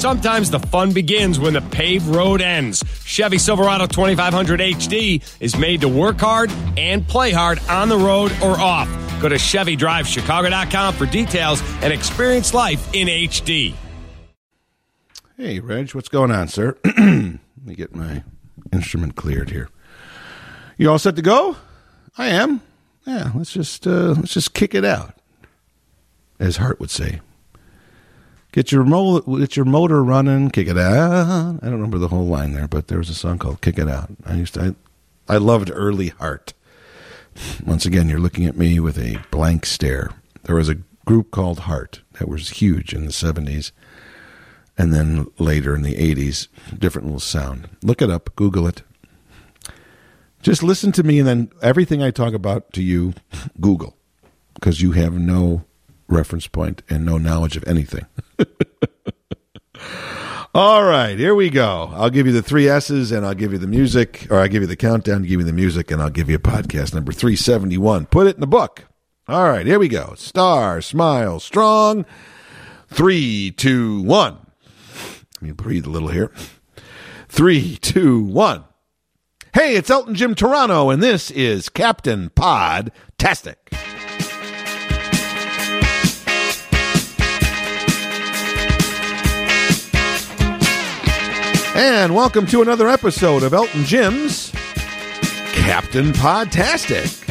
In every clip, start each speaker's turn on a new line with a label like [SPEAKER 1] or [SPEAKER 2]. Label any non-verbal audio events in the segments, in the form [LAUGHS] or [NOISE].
[SPEAKER 1] Sometimes the fun begins when the paved road ends. Chevy Silverado 2500 HD is made to work hard and play hard on the road or off. Go to ChevyDriveChicago.com for details and experience life in HD.
[SPEAKER 2] Hey, Reg, what's going on, sir? [CLEARS THROAT] Let me get my instrument cleared here. You all set to go? I am. Yeah, let's just uh, let's just kick it out, as Heart would say. Get your get your motor running, kick it out. I don't remember the whole line there, but there was a song called "Kick It Out." I used to, I, I loved early Heart. Once again, you're looking at me with a blank stare. There was a group called Heart that was huge in the '70s, and then later in the '80s, different little sound. Look it up, Google it. Just listen to me, and then everything I talk about to you, Google, because you have no reference point and no knowledge of anything. [LAUGHS] All right, here we go. I'll give you the three S's and I'll give you the music, or I'll give you the countdown, give you the music, and I'll give you a podcast number 371. Put it in the book. All right, here we go. Star, smile, strong. Three, two, one. Let me breathe a little here. Three, two, one. Hey, it's Elton Jim Turano, and this is Captain Pod Tastic. And welcome to another episode of Elton Jim's Captain Podtastic.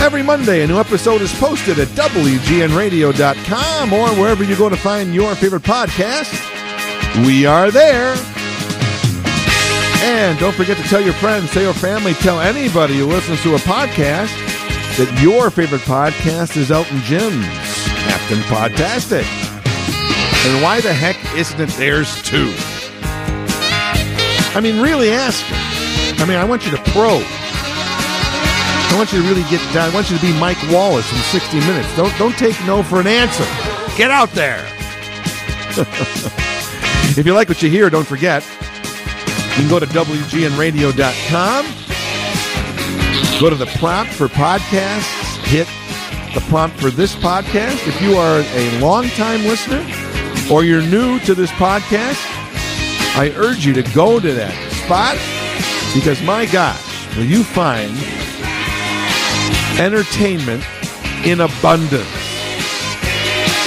[SPEAKER 2] Every Monday, a new episode is posted at WGNRadio.com or wherever you go to find your favorite podcast. We are there. And don't forget to tell your friends, tell your family, tell anybody who listens to a podcast that your favorite podcast is Elton Jim's Captain Podtastic. And why the heck isn't it theirs too? I mean, really ask them. I mean, I want you to probe. I want you to really get down. I want you to be Mike Wallace from 60 Minutes. Don't don't take no for an answer. Get out there. [LAUGHS] if you like what you hear, don't forget you can go to WGNradio.com. Go to the prompt for podcasts. Hit the prompt for this podcast. If you are a longtime listener or you're new to this podcast, I urge you to go to that spot because, my gosh, will you find entertainment in abundance.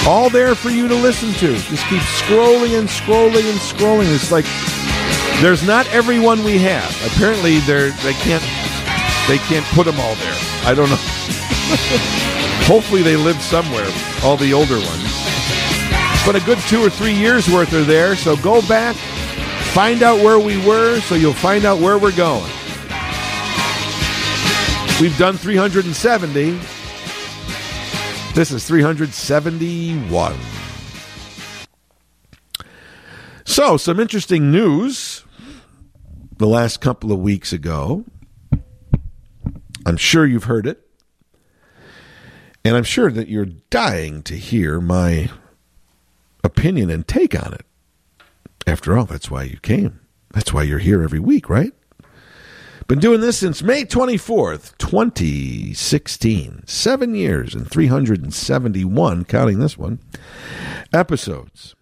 [SPEAKER 2] All there for you to listen to. Just keep scrolling and scrolling and scrolling. It's like there's not everyone we have. Apparently, they're they can't they can't put them all there. I don't know. [LAUGHS] Hopefully, they live somewhere. All the older ones, but a good two or three years worth are there. So go back, find out where we were, so you'll find out where we're going. We've done 370. This is 371. So, some interesting news the last couple of weeks ago. I'm sure you've heard it. And I'm sure that you're dying to hear my opinion and take on it. After all, that's why you came. That's why you're here every week, right? Been doing this since May 24th, 2016. Seven years and 371, counting this one, episodes.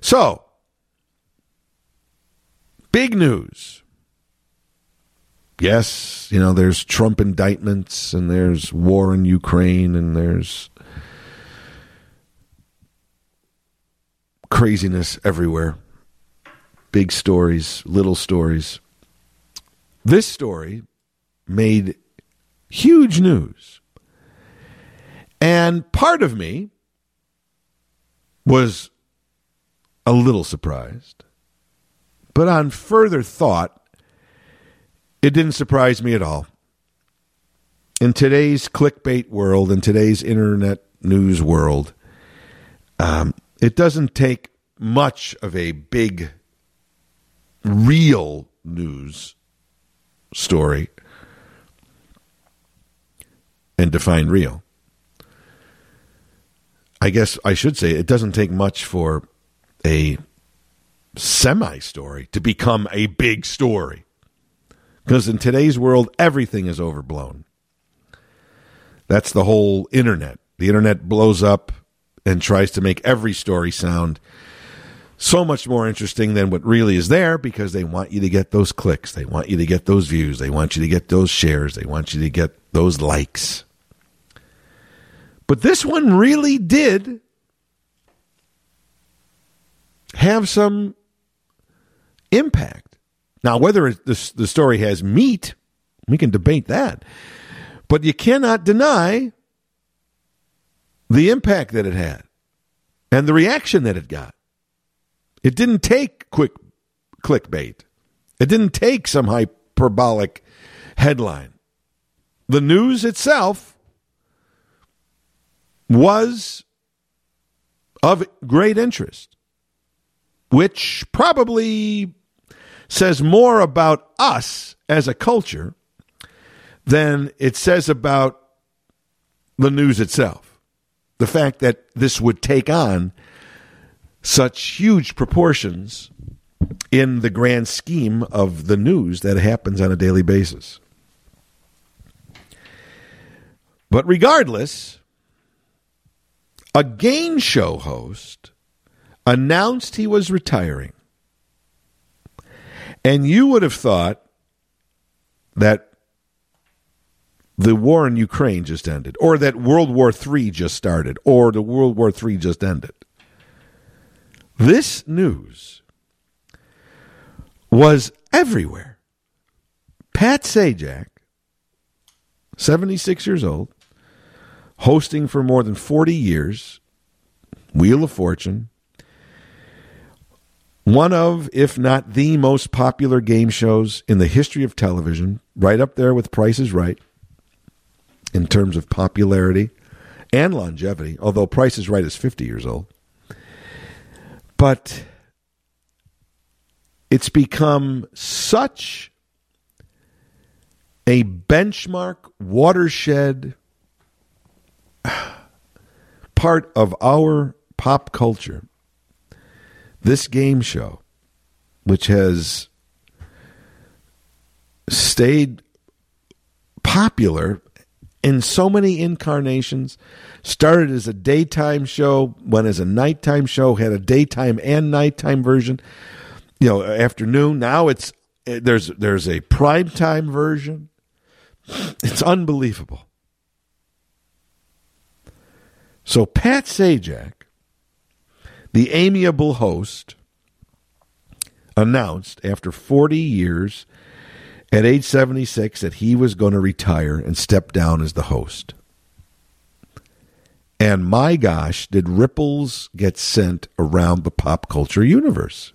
[SPEAKER 2] So, big news. Yes, you know, there's Trump indictments and there's war in Ukraine and there's craziness everywhere. Big stories, little stories. This story made huge news. And part of me was a little surprised. But on further thought, it didn't surprise me at all. In today's clickbait world, in today's internet news world, um, it doesn't take much of a big, real news story and define real. I guess I should say it doesn't take much for a semi story to become a big story. Because in today's world, everything is overblown. That's the whole internet. The internet blows up, and tries to make every story sound so much more interesting than what really is there because they want you to get those clicks. They want you to get those views. They want you to get those shares. They want you to get those likes. But this one really did have some impact. Now, whether the, the story has meat, we can debate that. But you cannot deny the impact that it had and the reaction that it got. It didn't take quick clickbait. It didn't take some hyperbolic headline. The news itself was of great interest, which probably says more about us as a culture than it says about the news itself. The fact that this would take on such huge proportions in the grand scheme of the news that happens on a daily basis. But regardless, a game show host announced he was retiring. And you would have thought that the war in Ukraine just ended, or that World War III just started, or the World War III just ended. This news was everywhere. Pat Sajak, 76 years old, hosting for more than 40 years, Wheel of Fortune, one of, if not the most popular game shows in the history of television, right up there with Price is Right in terms of popularity and longevity, although Price is Right is 50 years old. But it's become such a benchmark watershed part of our pop culture. This game show, which has stayed popular in so many incarnations. Started as a daytime show, went as a nighttime show, had a daytime and nighttime version. You know, afternoon. Now it's eh, there's there's a primetime version. It's unbelievable. So Pat Sajak, the amiable host, announced after 40 years at age 76 that he was going to retire and step down as the host. And my gosh, did ripples get sent around the pop culture universe?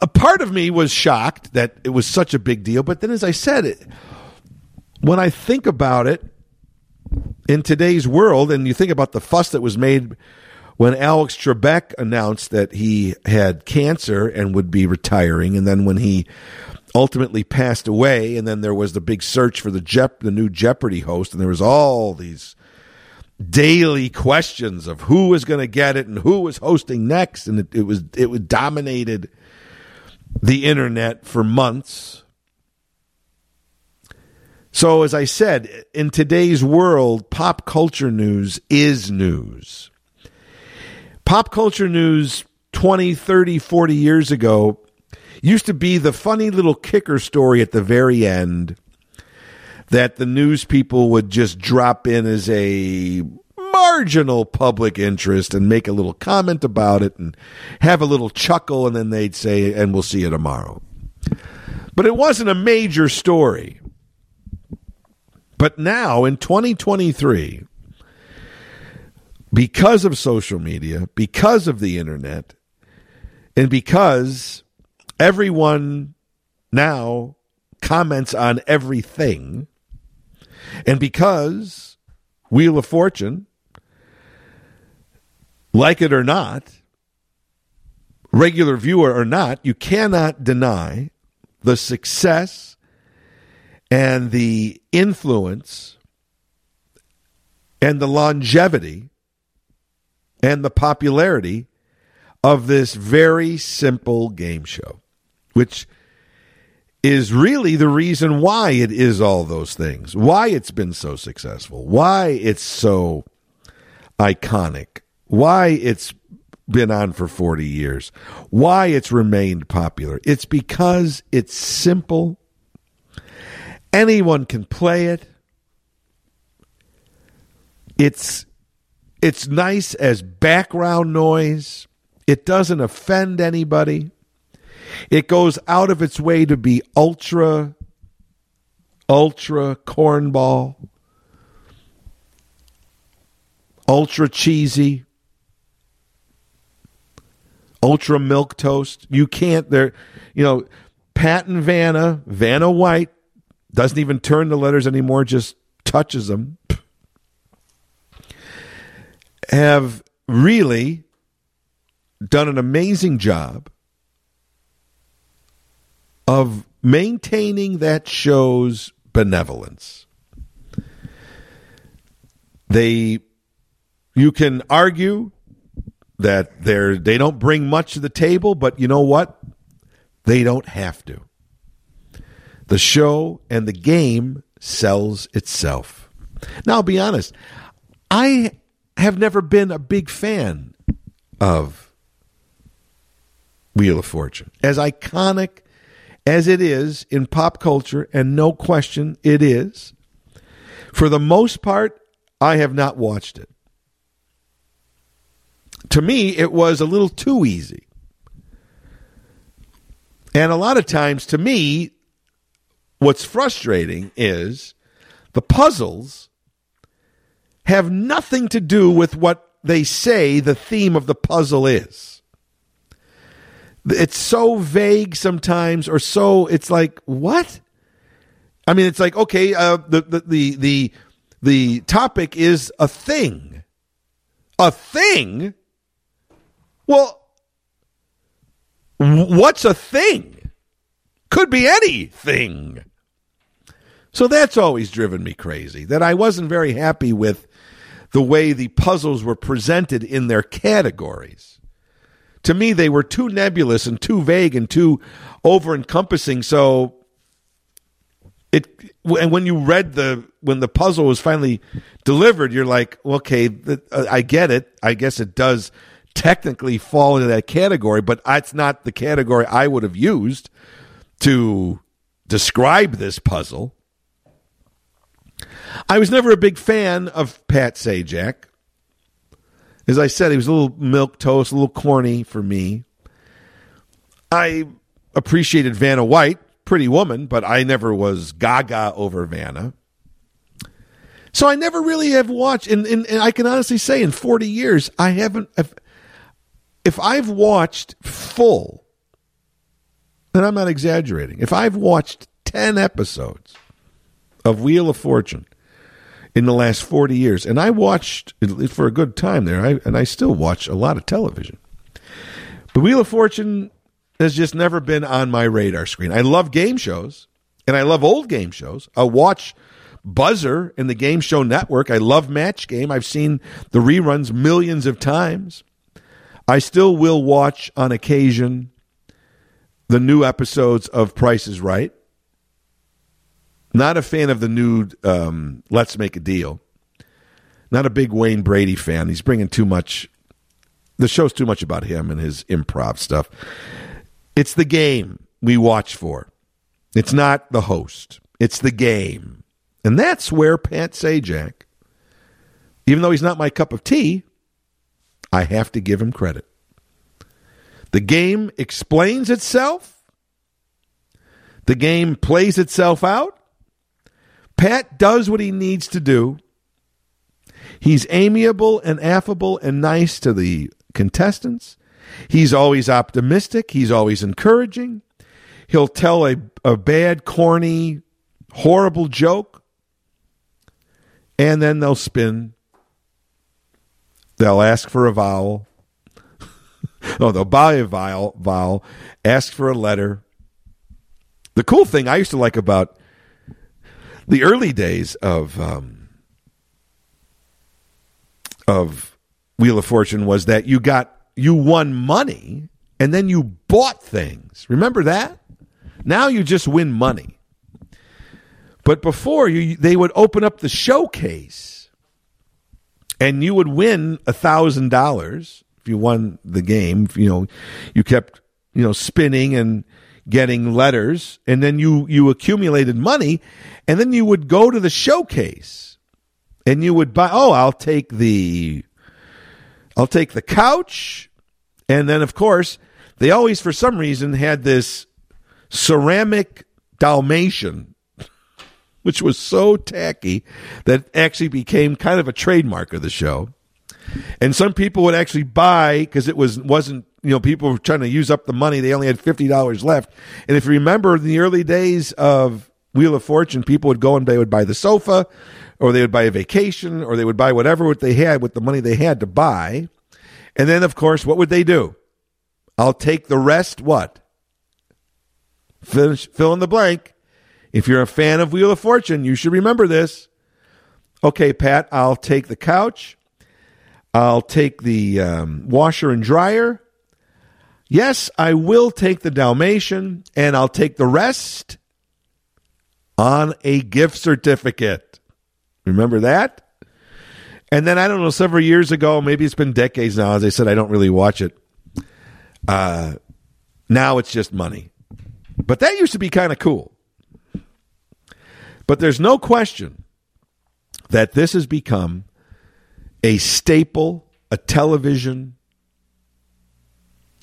[SPEAKER 2] A part of me was shocked that it was such a big deal, but then, as I said, it, when I think about it in today's world, and you think about the fuss that was made when Alex Trebek announced that he had cancer and would be retiring, and then when he ultimately passed away, and then there was the big search for the the new Jeopardy host, and there was all these daily questions of who was going to get it and who was hosting next, and it, it was it was dominated the internet for months. So, as I said, in today's world, pop culture news is news. Pop culture news 20, 30, 40 years ago used to be the funny little kicker story at the very end that the news people would just drop in as a marginal public interest and make a little comment about it and have a little chuckle and then they'd say and we'll see you tomorrow. But it wasn't a major story. But now in 2023 because of social media because of the internet and because everyone now comments on everything. And because Wheel of Fortune, like it or not, regular viewer or not, you cannot deny the success and the influence and the longevity and the popularity of this very simple game show which is really the reason why it is all those things, why it's been so successful, why it's so iconic, why it's been on for 40 years, why it's remained popular. It's because it's simple. Anyone can play it. It's it's nice as background noise. It doesn't offend anybody. It goes out of its way to be ultra ultra cornball. Ultra cheesy ultra milk toast. You can't there you know, Pat and Vanna, Vanna White doesn't even turn the letters anymore, just touches them. [LAUGHS] Have really done an amazing job of maintaining that show's benevolence. They you can argue that they're they don't bring much to the table, but you know what? They don't have to. The show and the game sells itself. Now, I'll be honest. I have never been a big fan of Wheel of Fortune. As iconic as it is in pop culture, and no question it is, for the most part, I have not watched it to me, it was a little too easy. And a lot of times, to me, what's frustrating is the puzzles have nothing to do with what they say the theme of the puzzle is. It's so vague sometimes, or so it's like what? I mean, it's like okay, uh, the, the the the the topic is a thing, a thing. Well, what's a thing? Could be anything. So that's always driven me crazy. That I wasn't very happy with the way the puzzles were presented in their categories. To me, they were too nebulous and too vague and too over encompassing. So it and when you read the when the puzzle was finally delivered, you're like, okay, uh, I get it. I guess it does technically fall into that category, but that's not the category I would have used to describe this puzzle. I was never a big fan of Pat Sajak. As I said, he was a little milk toast, a little corny for me. I appreciated Vanna White, pretty woman, but I never was gaga over Vanna. So I never really have watched, and, and, and I can honestly say in 40 years, I haven't, I've, if I've watched full, and I'm not exaggerating, if I've watched 10 episodes of Wheel of Fortune in the last 40 years, and I watched for a good time there, I, and I still watch a lot of television. But Wheel of Fortune has just never been on my radar screen. I love game shows, and I love old game shows. I'll watch Buzzr in the Game Show Network. I love Match Game. I've seen the reruns millions of times. I still will watch on occasion the new episodes of Price is Right. Not a fan of the new um, Let's Make a Deal. Not a big Wayne Brady fan. He's bringing too much. The show's too much about him and his improv stuff. It's the game we watch for. It's not the host. It's the game. And that's where Pat Sajak, even though he's not my cup of tea, I have to give him credit. The game explains itself. The game plays itself out. Pat does what he needs to do. He's amiable and affable and nice to the contestants. He's always optimistic. He's always encouraging. He'll tell a, a bad, corny, horrible joke, and then they'll spin They'll ask for a vowel. [LAUGHS] oh, they'll buy a vowel, vowel, ask for a letter. The cool thing I used to like about the early days of um, of Wheel of Fortune was that you got you won money and then you bought things. Remember that? Now you just win money. But before you they would open up the showcase and you would win a thousand dollars if you won the game. You know, you kept you know spinning and getting letters, and then you you accumulated money, and then you would go to the showcase, and you would buy. Oh, I'll take the, I'll take the couch, and then of course they always for some reason had this ceramic Dalmatian [LAUGHS] which was so tacky that actually became kind of a trademark of the show. And some people would actually buy because it was wasn't you know people were trying to use up the money. They only had fifty dollars left. And if you remember in the early days of Wheel of Fortune, people would go and they would buy the sofa, or they would buy a vacation, or they would buy whatever what they had with the money they had to buy. And then of course, what would they do? I'll take the rest. What? Finish, fill in the blank. If you're a fan of Wheel of Fortune, you should remember this. Okay, Pat, I'll take the couch. I'll take the um, washer and dryer. Yes, I will take the Dalmatian, and I'll take the rest on a gift certificate. Remember that? And then I don't know, several years ago, maybe it's been decades now. As I said, I don't really watch it. Uh, now it's just money, but that used to be kind of cool. But there's no question that this has become a staple, a television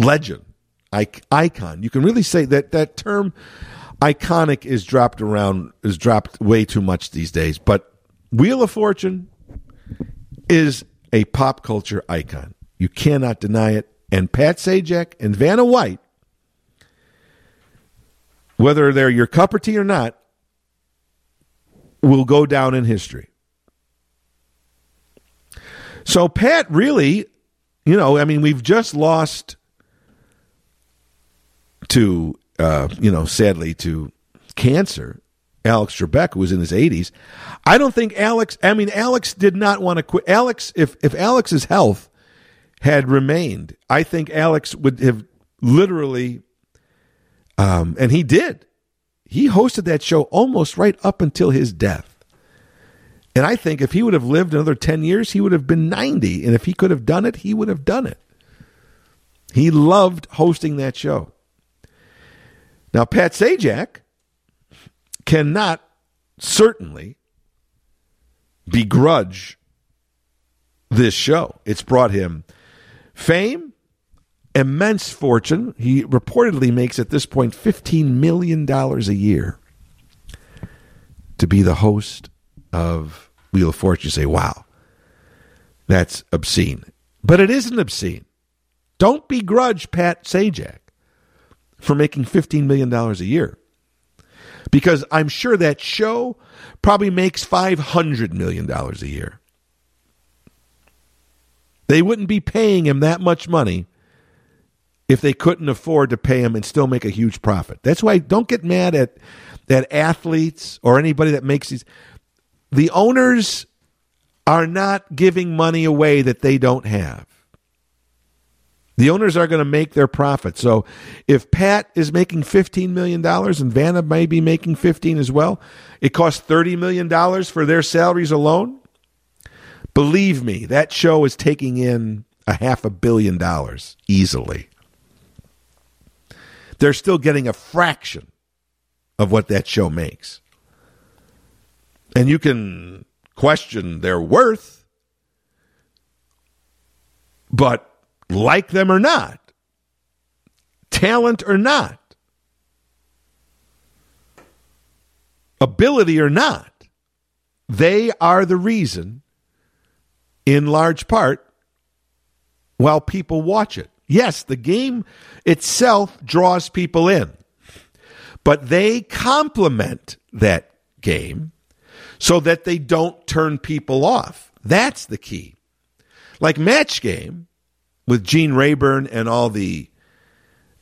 [SPEAKER 2] legend, icon. You can really say that that term iconic is dropped around, is dropped way too much these days. But Wheel of Fortune is a pop culture icon. You cannot deny it. And Pat Sajak and Vanna White, whether they're your cup of tea or not, will go down in history. So, Pat, really, you know, I mean, we've just lost to, uh, you know, sadly to cancer. Alex Trebek, was in his 80s. I don't think Alex, I mean, Alex did not want to quit. Alex, if, if Alex's health had remained, I think Alex would have literally, um, and he did, he hosted that show almost right up until his death. And I think if he would have lived another 10 years, he would have been 90. And if he could have done it, he would have done it. He loved hosting that show. Now, Pat Sajak cannot certainly begrudge this show. It's brought him fame, immense fortune. He reportedly makes at this point $15 million a year to be the host of Wheel of Fortune. You say, wow, that's obscene. But it isn't obscene. Don't begrudge Pat Sajak for making $15 million a year. Because I'm sure that show probably makes $500 million a year. They wouldn't be paying him that much money if they couldn't afford to pay him and still make a huge profit. That's why don't get mad at that athletes or anybody that makes these the owners are not giving money away that they don't have. The owners are going to make their profit. So if Pat is making $15 million and Vanna may be making 15 as well, it costs $30 million for their salaries alone. Believe me, that show is taking in a half a billion dollars easily they're still getting a fraction of what that show makes. And you can question their worth, but like them or not, talent or not, ability or not, they are the reason, in large part, while people watch it. Yes, the game itself draws people in, but they complement that game so that they don't turn people off. That's the key. Like Match Game with Gene Rayburn and all the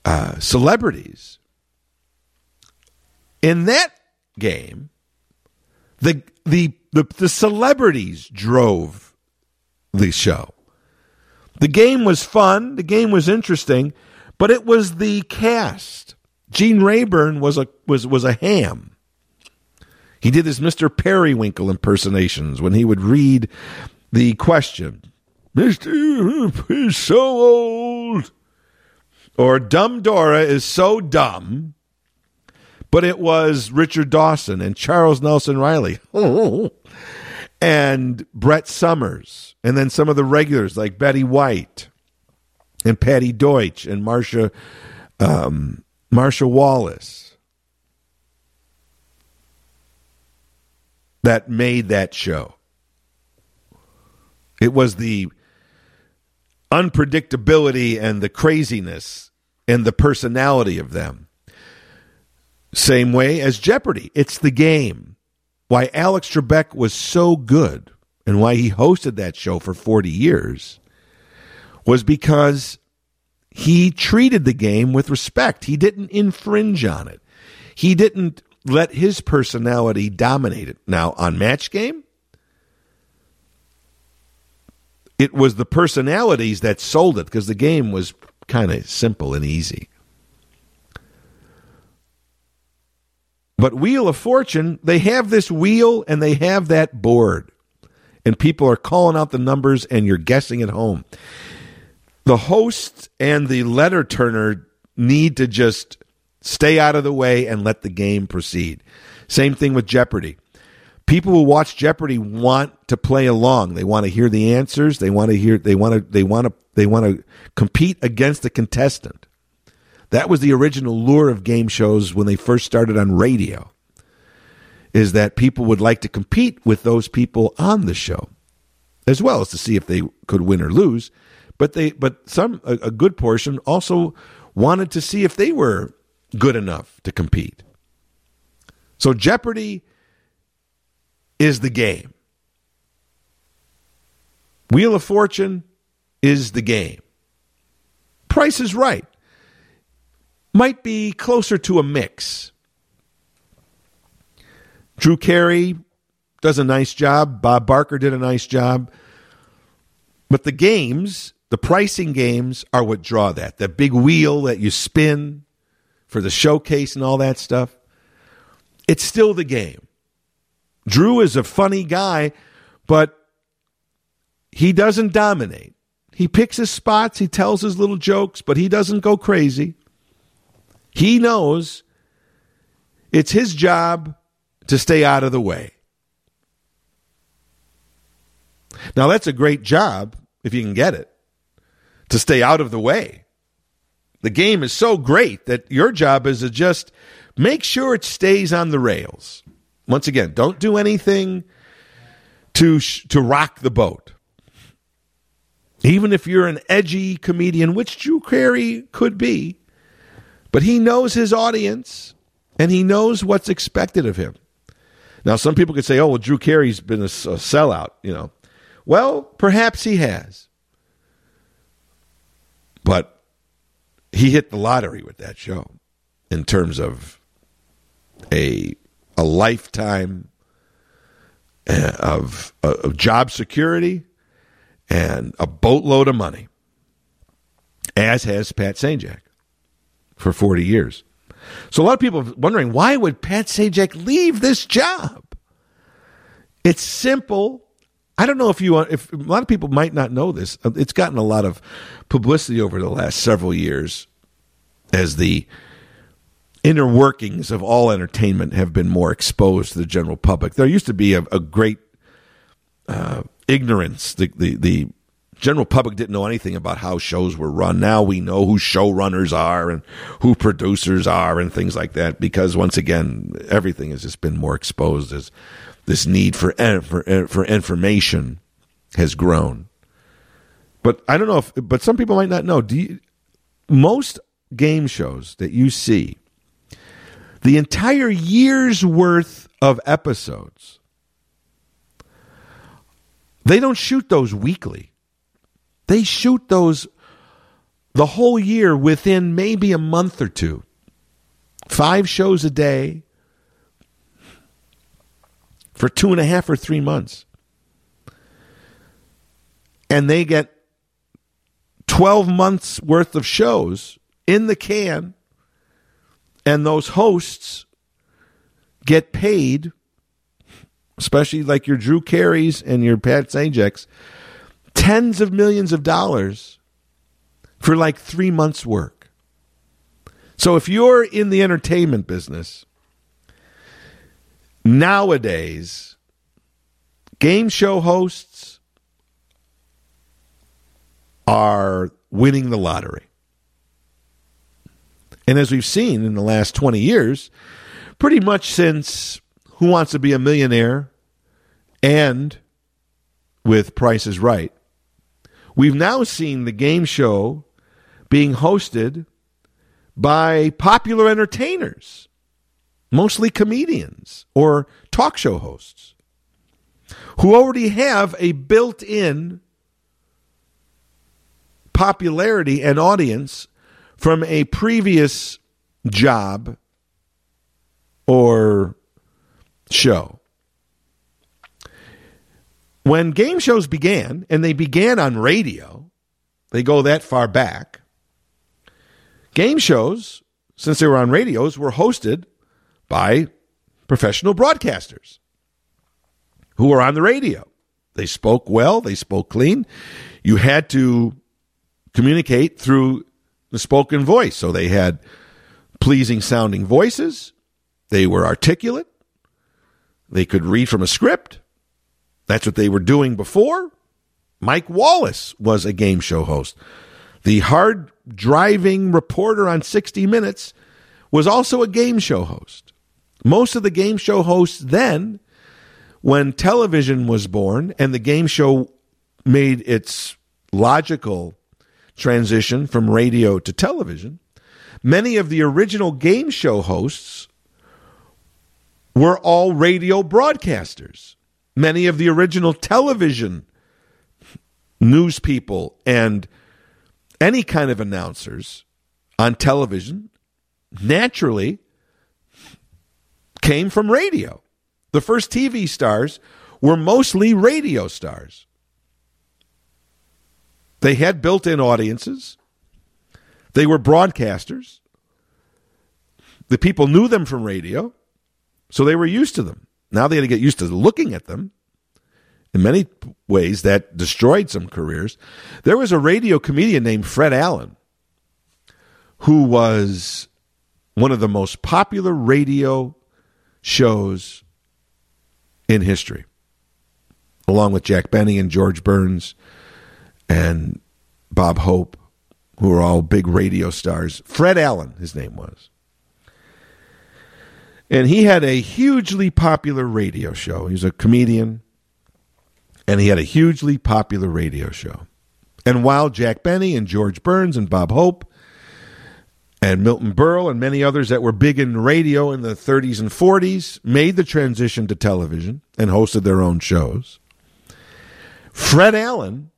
[SPEAKER 2] uh, celebrities. In that game, the, the the the celebrities drove the show. The game was fun. The game was interesting, but it was the cast. Gene Rayburn was a was was a ham. He did his Mr. Periwinkle impersonations when he would read the question, Mr. is so old, or Dumb Dora is so dumb, but it was Richard Dawson and Charles Nelson Reilly. [LAUGHS] and Brett Somers, and then some of the regulars like Betty White and Patti Deutsch and Marcia um, Marcia Wallace that made that show. It was the unpredictability and the craziness and the personality of them. Same way as Jeopardy. It's the game. Why Alex Trebek was so good and why he hosted that show for 40 years was because he treated the game with respect. He didn't infringe on it. He didn't let his personality dominate it. Now, on Match Game, it was the personalities that sold it because the game was kind of simple and easy. But Wheel of Fortune, they have this wheel and they have that board. And people are calling out the numbers and you're guessing at home. The host and the letter turner need to just stay out of the way and let the game proceed. Same thing with Jeopardy. People who watch Jeopardy want to play along. They want to hear the answers. They want to hear they want to they want to they want to compete against the contestant. That was the original lure of game shows when they first started on radio. Is that people would like to compete with those people on the show, as well as to see if they could win or lose. But they, but some a, a good portion also wanted to see if they were good enough to compete. So Jeopardy is the game. Wheel of Fortune is the game. Price is right might be closer to a mix. Drew Carey does a nice job. Bob Barker did a nice job. But the games, the pricing games, are what draw that. That big wheel that you spin for the showcase and all that stuff. It's still the game. Drew is a funny guy, but he doesn't dominate. He picks his spots, he tells his little jokes, but he doesn't go crazy. He knows it's his job to stay out of the way. Now, that's a great job if you can get it to stay out of the way. The game is so great that your job is to just make sure it stays on the rails. Once again, don't do anything to sh- to rock the boat. Even if you're an edgy comedian, which Drew Carey could be, but he knows his audience and he knows what's expected of him. Now, some people could say, oh, well, Drew Carey's been a, a sellout, you know. Well, perhaps he has. But he hit the lottery with that show in terms of a, a lifetime uh, of, uh, of job security and a boatload of money, as has Pat Sajak for 40 years. So a lot of people are wondering why would Pat Sajak leave this job? It's simple. I don't know if you if a lot of people might not know this. It's gotten a lot of publicity over the last several years as the inner workings of all entertainment have been more exposed to the general public. There used to be a, a great uh, ignorance. The, the the general public didn't know anything about how shows were run. Now we know who showrunners are and who producers are and things like that because once again, everything has just been more exposed as this need for for, for information has grown. But I don't know if but some people might not know. Do you, most game shows that you see the entire year's worth of episodes they don't shoot those weekly. They shoot those the whole year within maybe a month or two. Five shows a day for two and a half or three months. And they get 12 months worth of shows in the can, and those hosts get paid especially like your Drew Carey's and your Pat Sajak's, tens of millions of dollars for like three months' work. So if you're in the entertainment business, nowadays, game show hosts are winning the lottery. And as we've seen in the last 20 years, pretty much since Who Wants to Be a Millionaire and with Price is Right, we've now seen the game show being hosted by popular entertainers, mostly comedians or talk show hosts, who already have a built in popularity and audience from a previous job or show. When game shows began, and they began on radio, they go that far back. Game shows, since they were on radios, were hosted by professional broadcasters who were on the radio. They spoke well, they spoke clean. You had to communicate through the spoken voice. So they had pleasing sounding voices, they were articulate, they could read from a script. That's what they were doing before. Mike Wallace was a game show host. The hard driving reporter on 60 Minutes was also a game show host. Most of the game show hosts then, when television was born and the game show made its logical transition from radio to television, many of the original game show hosts were all radio broadcasters. Many of the original television news people and any kind of announcers on television naturally came from radio. The first TV stars were mostly radio stars. They had built in audiences. They were broadcasters. The people knew them from radio, so they were used to them. Now they had to get used to looking at them. In many ways, that destroyed some careers. There was a radio comedian named Fred Allen who was one of the most popular radio shows in history, along with Jack Benny and George Burns and Bob Hope, who are all big radio stars. Fred Allen, his name was. And he had a hugely popular radio show. He was a comedian, and he had a hugely popular radio show. And while Jack Benny and George Burns and Bob Hope and Milton Berle and many others that were big in radio in the 30s and 40s made the transition to television and hosted their own shows, Fred Allen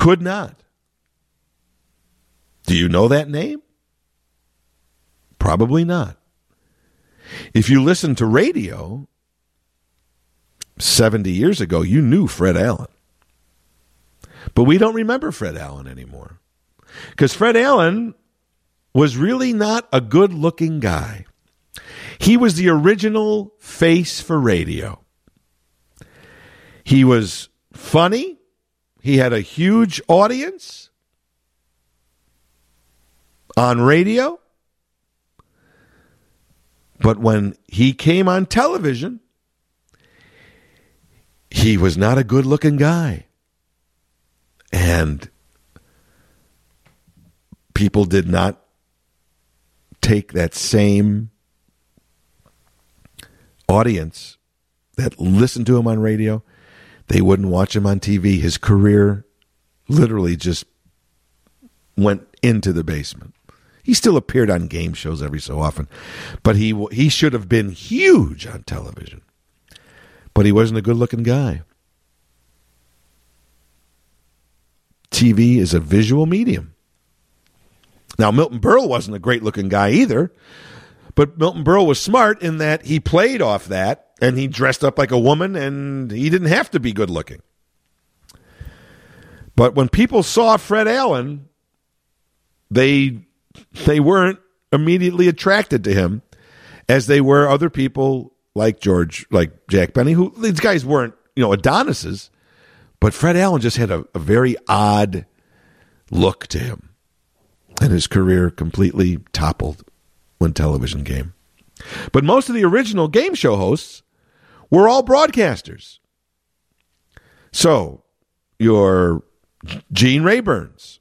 [SPEAKER 2] Could not. Do you know that name? Probably not. If you listened to radio 70 years ago, you knew Fred Allen. But we don't remember Fred Allen anymore. Because Fred Allen was really not a good looking guy. He was the original face for radio. He was funny. He had a huge audience on radio. But when he came on television, he was not a good looking guy. And people did not take that same audience that listened to him on radio they wouldn't watch him on TV. His career literally just went into the basement. He still appeared on game shows every so often, but he he should have been huge on television. But he wasn't a good-looking guy. TV is a visual medium. Now Milton Berle wasn't a great-looking guy either, but Milton Berle was smart in that he played off that and he dressed up like a woman and he didn't have to be good looking. But when people saw Fred Allen, they they weren't immediately attracted to him as they were other people like George, like Jack Benny, who these guys weren't, you know, Adonises, but Fred Allen just had a, a very odd look to him. And his career completely toppled when television came. But most of the original game show hosts were all broadcasters. So, your Gene Rayburns,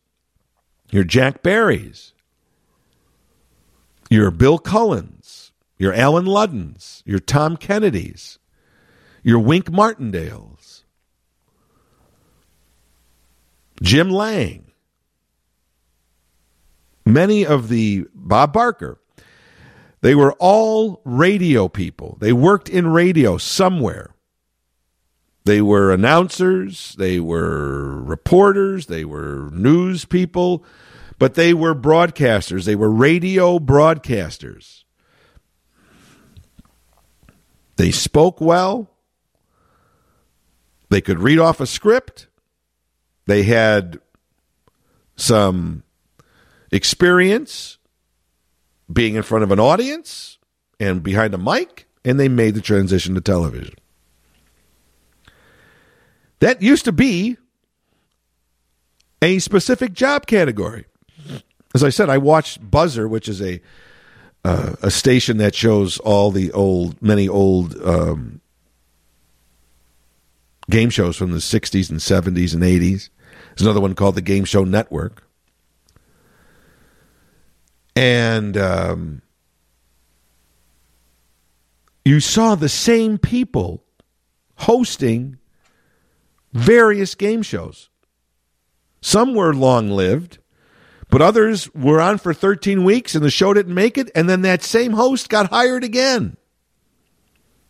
[SPEAKER 2] your Jack Barrys, your Bill Cullens, your Allen Luddens, your Tom Kennedys, your Wink Martindales, Jim Lange, many of the Bob Barker, they were all radio people. They worked in radio somewhere. They were announcers, they were reporters, they were news people, but they were broadcasters. They were radio broadcasters. They spoke well. They could read off a script. They had some experience being in front of an audience and behind a mic, and they made the transition to television. That used to be a specific job category. As I said, I watched Buzzr, which is a uh, a station that shows all the old, many old um, game shows from the '60s and '70s and '80s. There's another one called the Game Show Network, and um, you saw the same people hosting various game shows. Some were long lived, but others were on for 13 weeks and the show didn't make it. And then that same host got hired again.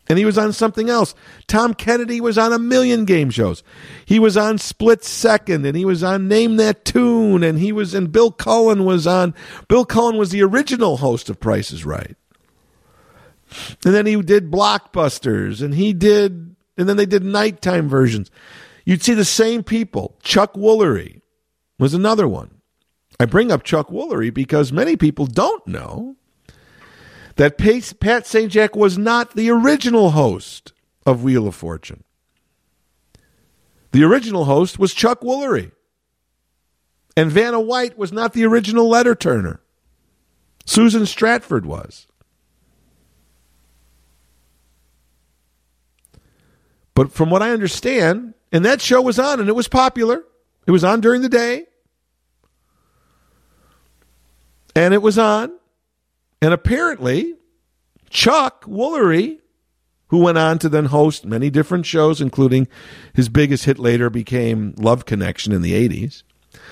[SPEAKER 2] And he was on something else. Tom Kennedy was on a million game shows. He was on Split Second and he was on Name That Tune and he was, and Bill Cullen was on, Bill Cullen was the original host of Price is Right. And then he did Blockbusters and he did, and then they did nighttime versions. You'd see the same people. Chuck Woolery was another one. I bring up Chuck Woolery because many people don't know that Pat Sajak was not the original host of Wheel of Fortune. The original host was Chuck Woolery. And Vanna White was not the original letter turner. Susan Stafford was. But from what I understand, and that show was on and it was popular. It was on during the day. And it was on. And apparently, Chuck Woolery, who went on to then host many different shows, including his biggest hit later became Love Connection in the 80s.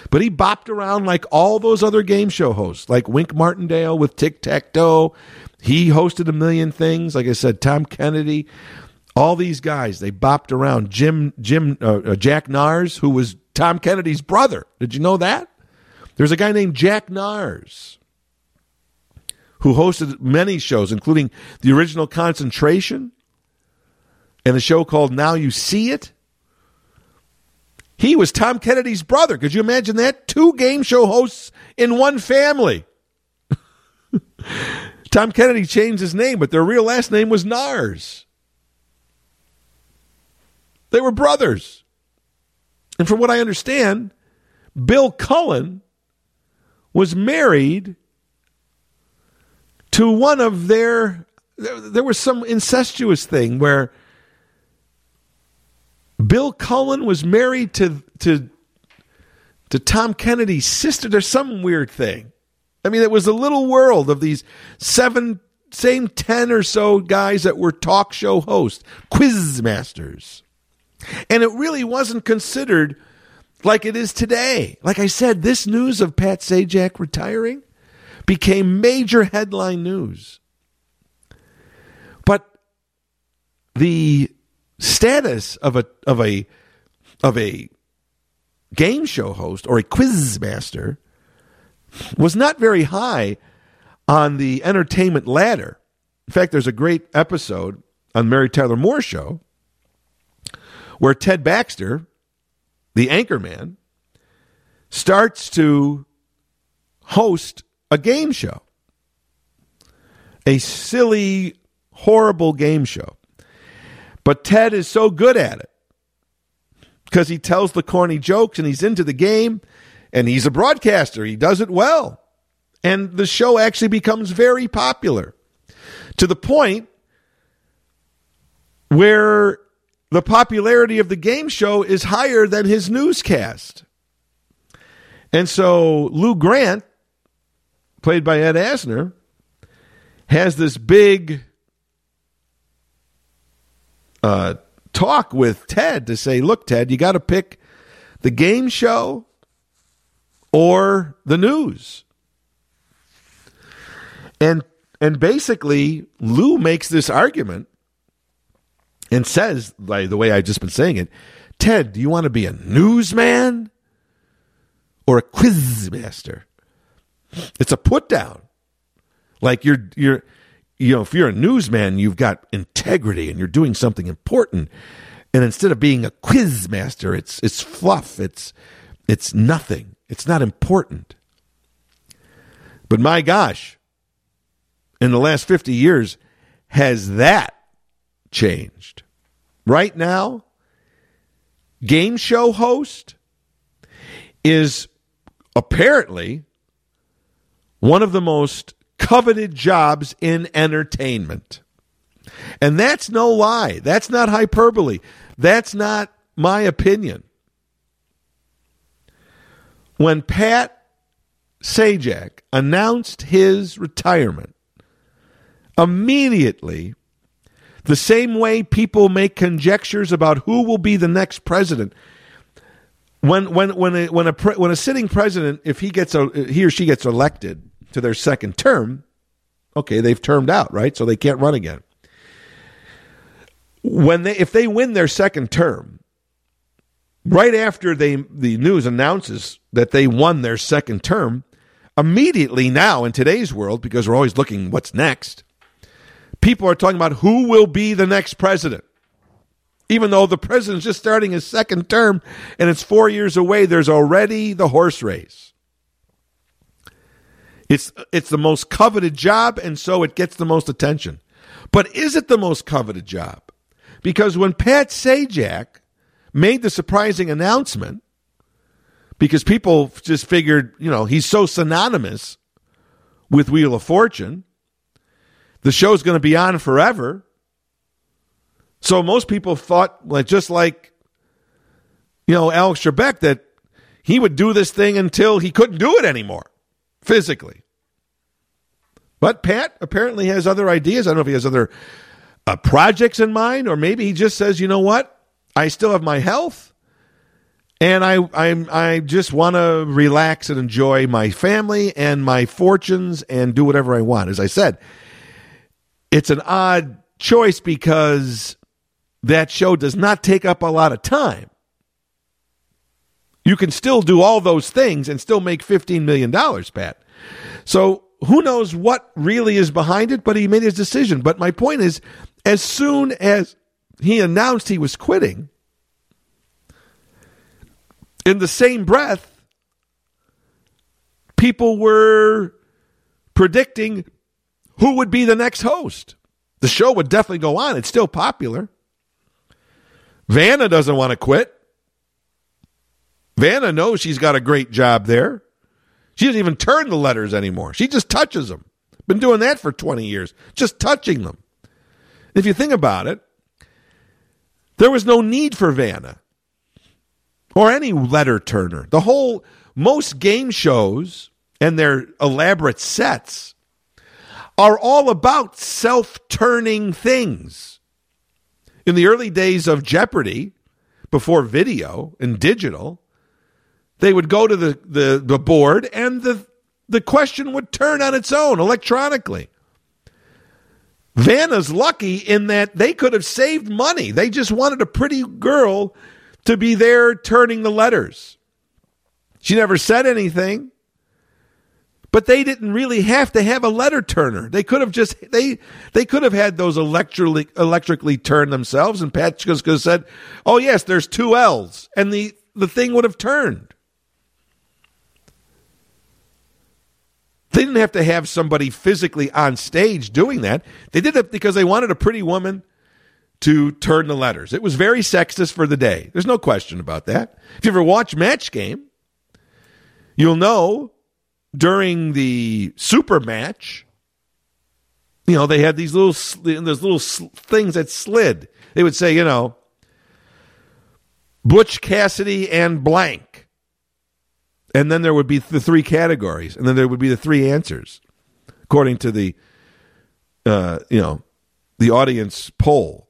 [SPEAKER 2] But he bopped around like all those other game show hosts, like Wink Martindale with Tic Tac Toe. He hosted a million things. Like I said, Tom Kennedy. All these guys, they bopped around. Jim, Jim, uh, uh, Jack Narz, who was Tom Kennedy's brother. Did you know that? There's a guy named Jack Narz who hosted many shows, including the original Concentration and a show called Now You See It. He was Tom Kennedy's brother. Could you imagine that? Two game show hosts in one family. [LAUGHS] Tom Kennedy changed his name, but their real last name was Narz. They were brothers. And from what I understand, Bill Cullen was married to one of their there was some incestuous thing where Bill Cullen was married to to to Tom Kennedy's sister. There's some weird thing. I mean, it was a little world of these seven, same ten or so guys that were talk show hosts, quiz masters. And it really wasn't considered like it is today. Like I said, this news of Pat Sajak retiring became major headline news. But the status of a of a of a game show host or a quiz master was not very high on the entertainment ladder. In fact, there's a great episode on Mary Tyler Moore show where Ted Baxter, the anchorman, starts to host a game show. a silly, horrible game show. But Ted is so good at it because he tells the corny jokes and he's into the game and he's a broadcaster. He does it well. And the show actually becomes very popular to the point where the popularity of the game show is higher than his newscast. And so Lou Grant, played by Ed Asner, has this big uh, talk with Ted to say, look, Ted, you got to pick the game show or the news. And and basically Lou makes this argument and says, like the way I've just been saying it, Ted, do you want to be a newsman or a quiz master? It's a put down. Like you're you're you know, if you're a newsman, you've got integrity and you're doing something important. And instead of being a quiz master, it's it's fluff. It's it's nothing. It's not important. But my gosh, in the last 50 years, has that changed? Right now, game show host is apparently one of the most coveted jobs in entertainment. And that's no lie. That's not hyperbole. That's not my opinion. When Pat Sajak announced his retirement, immediately, the same way people make conjectures about who will be the next president, when when when a, when a when a sitting president, if he gets a, he or she gets elected, to their second term, okay, they've termed out, right? So they can't run again. When they if they win their second term, right after they the news announces that they won their second term, immediately now in today's world, because we're always looking what's next, people are talking about who will be the next president. Even though the president's just starting his second term and it's four years away, there's already the horse race. It's it's the most coveted job, and so it gets the most attention. But is it the most coveted job? Because when Pat Sajak made the surprising announcement, because people just figured, you know, he's so synonymous with Wheel of Fortune, the show's going to be on forever. So most people thought, like just like you know Alex Trebek, that he would do this thing until he couldn't do it anymore physically. But Pat apparently has other ideas. I don't know if he has other uh, projects in mind, or maybe he just says, you know what, I still have my health, and I I I just want to relax and enjoy my family and my fortunes and do whatever I want. As I said, it's an odd choice because that show does not take up a lot of time. You can still do all those things and still make $15 million, Pat. So who knows what really is behind it, but he made his decision. But my point is, as soon as he announced he was quitting, in the same breath, people were predicting who would be the next host. The show would definitely go on. It's still popular. Vanna doesn't want to quit. Vanna knows she's got a great job there. She doesn't even turn the letters anymore. She just touches them. Been doing that for 20 years, just touching them. If you think about it, there was no need for Vanna or any letter turner. The whole, most game shows and their elaborate sets are all about self turning things. In the early days of Jeopardy, before video and digital, they would go to the, the, the board and the, the question would turn on its own electronically. Vanna's lucky in that they could have saved money. They just wanted a pretty girl to be there turning the letters. She never said anything. But they didn't really have to have a letter turner. They could have just they they could have had those electrically electrically turn themselves, and Pat could have said, "Oh yes, there's two L's," and the the thing would have turned. They didn't have to have somebody physically on stage doing that. They did it because they wanted a pretty woman to turn the letters. It was very sexist for the day. There's no question about that. If you ever watch Match Game, you'll know during the super match, you know, they had these little those little things that slid. They would say, you know, Butch Cassidy and blank. And then there would be the three categories, and then there would be the three answers, according to the, uh, you know, the audience poll.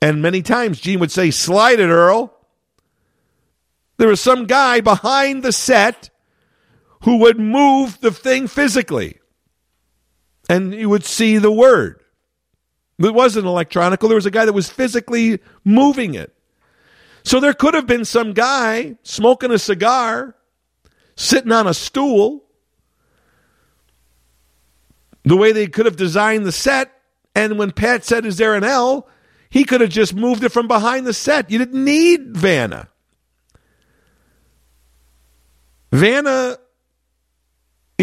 [SPEAKER 2] And many times Gene would say, "Slide it, Earl." There was some guy behind the set who would move the thing physically, and you would see the word. It wasn't electronic. There was a guy that was physically moving it. So there could have been some guy smoking a cigar, sitting on a stool, the way they could have designed the set. And when Pat said, Is there an L? he could have just moved it from behind the set. You didn't need Vanna. Vanna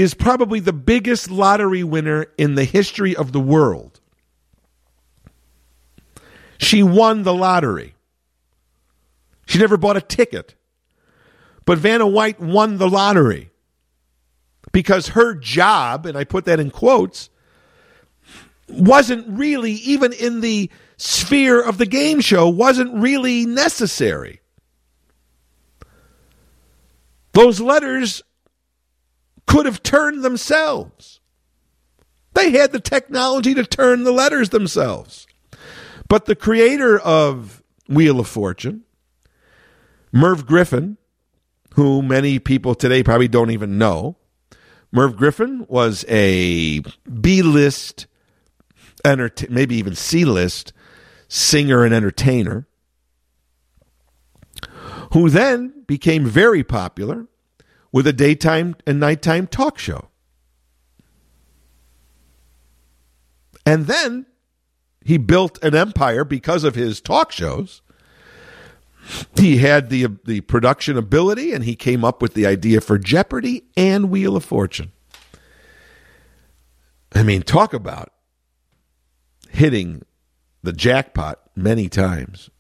[SPEAKER 2] is probably the biggest lottery winner in the history of the world. She won the lottery. She never bought a ticket. But Vanna White won the lottery because her job, and I put that in quotes, wasn't really, even in the sphere of the game show, wasn't really necessary. Those letters could have turned themselves. They had the technology to turn the letters themselves. But the creator of Wheel of Fortune, Merv Griffin, who many people today probably don't even know. Merv Griffin was a B list, maybe even C list singer and entertainer, who then became very popular with a daytime and nighttime talk show. And then he built an empire because of his talk shows he had the the production ability and he came up with the idea for Jeopardy and Wheel of Fortune. I mean, talk about hitting the jackpot many times.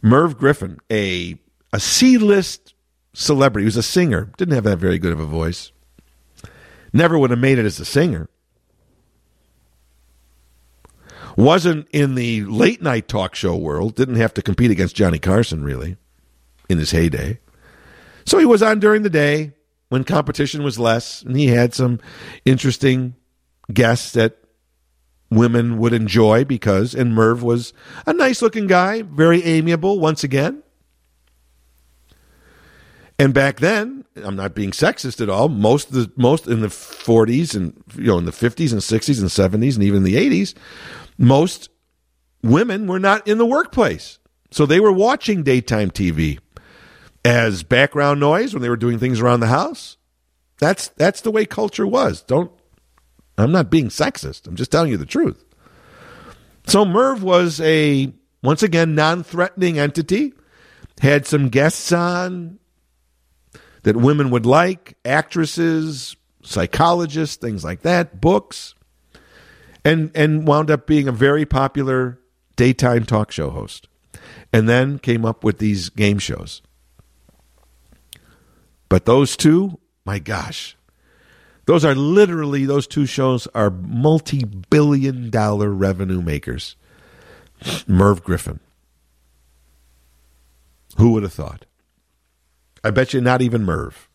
[SPEAKER 2] Merv Griffin, a a C-list celebrity, he was a singer, didn't have that very good of a voice. Never would have made it as a singer wasn't in the late night talk show world, didn't have to compete against Johnny Carson really in his heyday. So he was on during the day when competition was less, and he had some interesting guests that women would enjoy because, and Merv was a nice looking guy, very amiable once again. And back then, I'm not being sexist at all. Most the most in the 40s and you know in the 50s and 60s and 70s and even the 80s, most women were not in the workplace. So they were watching daytime TV as background noise when they were doing things around the house. That's that's the way culture was. Don't I'm not being sexist. I'm just telling you the truth. So Merv was a once again non-threatening entity. Had some guests on that women would like, actresses, psychologists, things like that, books and and wound up being a very popular daytime talk show host. And then came up with these game shows. But those two, my gosh, those are literally, those two shows are multi billion dollar revenue makers. Merv Griffin. Who would have thought? I bet you not even Merv.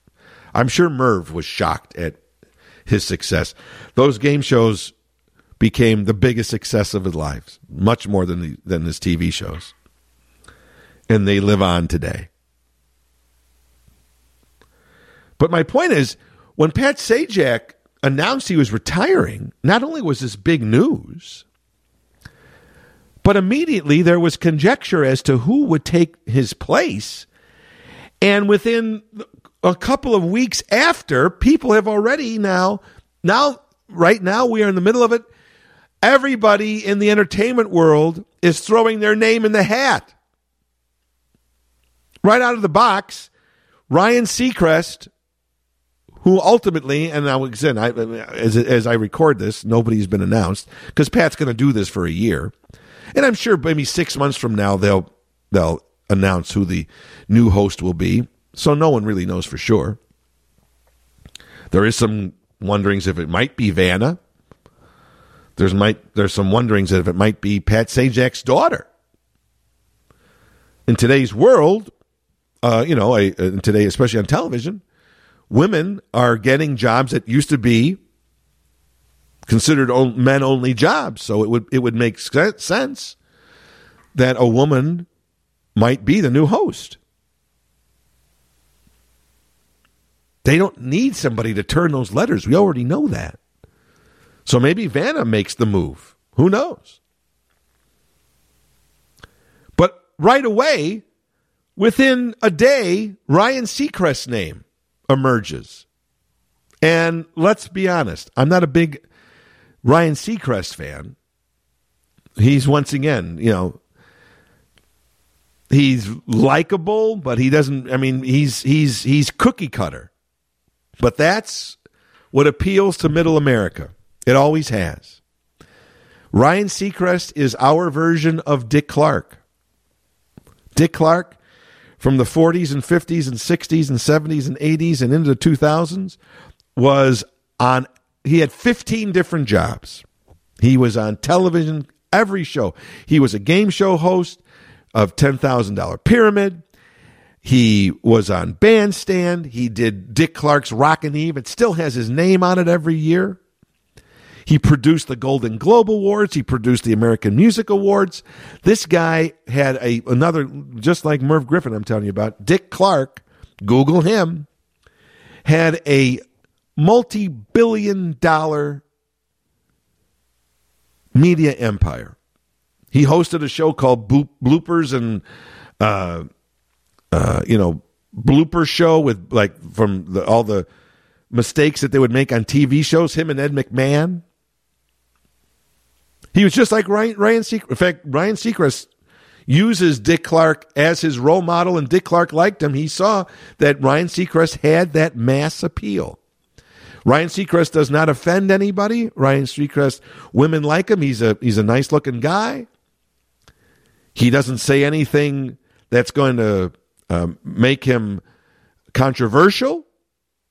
[SPEAKER 2] I'm sure Merv was shocked at his success. Those game shows became the biggest success of his life, much more than the, than his TV shows, and they live on today. But my point is, when Pat Sajak announced he was retiring, not only was this big news, but immediately there was conjecture as to who would take his place. And within a couple of weeks after, people have already now, now, right now, we are in the middle of it. Everybody in the entertainment world is throwing their name in the hat. Right out of the box, Ryan Seacrest, who ultimately, and now again, I, as as I record this, nobody's been announced because Pat's going to do this for a year, and I'm sure maybe six months from now they'll they'll announce who the new host will be. So no one really knows for sure. There is some wonderings if it might be Vanna. There's might there's some wonderings if it might be Pat Sajak's daughter. In today's world, uh, you know, I, today, especially on television, women are getting jobs that used to be considered men only jobs. So it would it would make sense that a woman might be the new host. They don't need somebody to turn those letters. We already know that. So maybe Vanna makes the move. Who knows? But right away, within a day, Ryan Seacrest's name emerges. And let's be honest, I'm not a big Ryan Seacrest fan. He's once again, you know, he's likable, but he doesn't I mean, he's he's he's cookie cutter. But that's what appeals to middle America. It always has. Ryan Seacrest is our version of Dick Clark. Dick Clark from the 40s and 50s and 60s and 70s and 80s and into the 2000s was on he had 15 different jobs. He was on television every show. He was a game show host of $10,000 Pyramid. He was on Bandstand. He did Dick Clark's Rockin' Eve. It still has his name on it every year. He produced the Golden Globe Awards. He produced the American Music Awards. This guy had a another, just like Merv Griffin, I'm telling you about. Dick Clark, Google him, had a multi-billion dollar media empire. He hosted a show called Bloopers and uh, uh, you know, blooper show with like from the, all the mistakes that they would make on TV shows. Him and Ed McMahon. He was just like Ryan, Ryan Seacrest. In fact, Ryan Seacrest uses Dick Clark as his role model, and Dick Clark liked him. He saw that Ryan Seacrest had that mass appeal. Ryan Seacrest does not offend anybody. Ryan Seacrest, women like him. He's a he's a nice looking guy. He doesn't say anything that's going to um, make him controversial.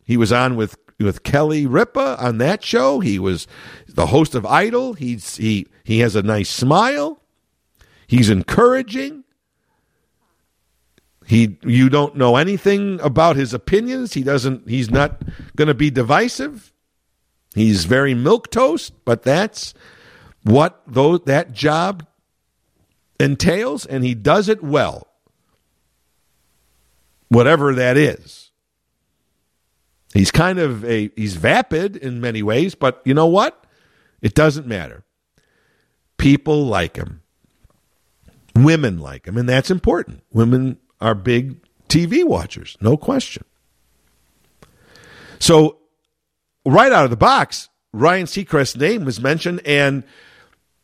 [SPEAKER 2] He was on with with Kelly Ripa on that show. He was the host of Idol. He's he he has a nice smile. He's encouraging. He you don't know anything about his opinions. He doesn't he's not going to be divisive. He's very milk toast, but that's what though that job entails and he does it well whatever that is. He's kind of a he's vapid in many ways, but you know what? It doesn't matter. People like him. Women like him, and that's important. Women are big TV watchers, no question. So, right out of the box, Ryan Seacrest's name was mentioned, and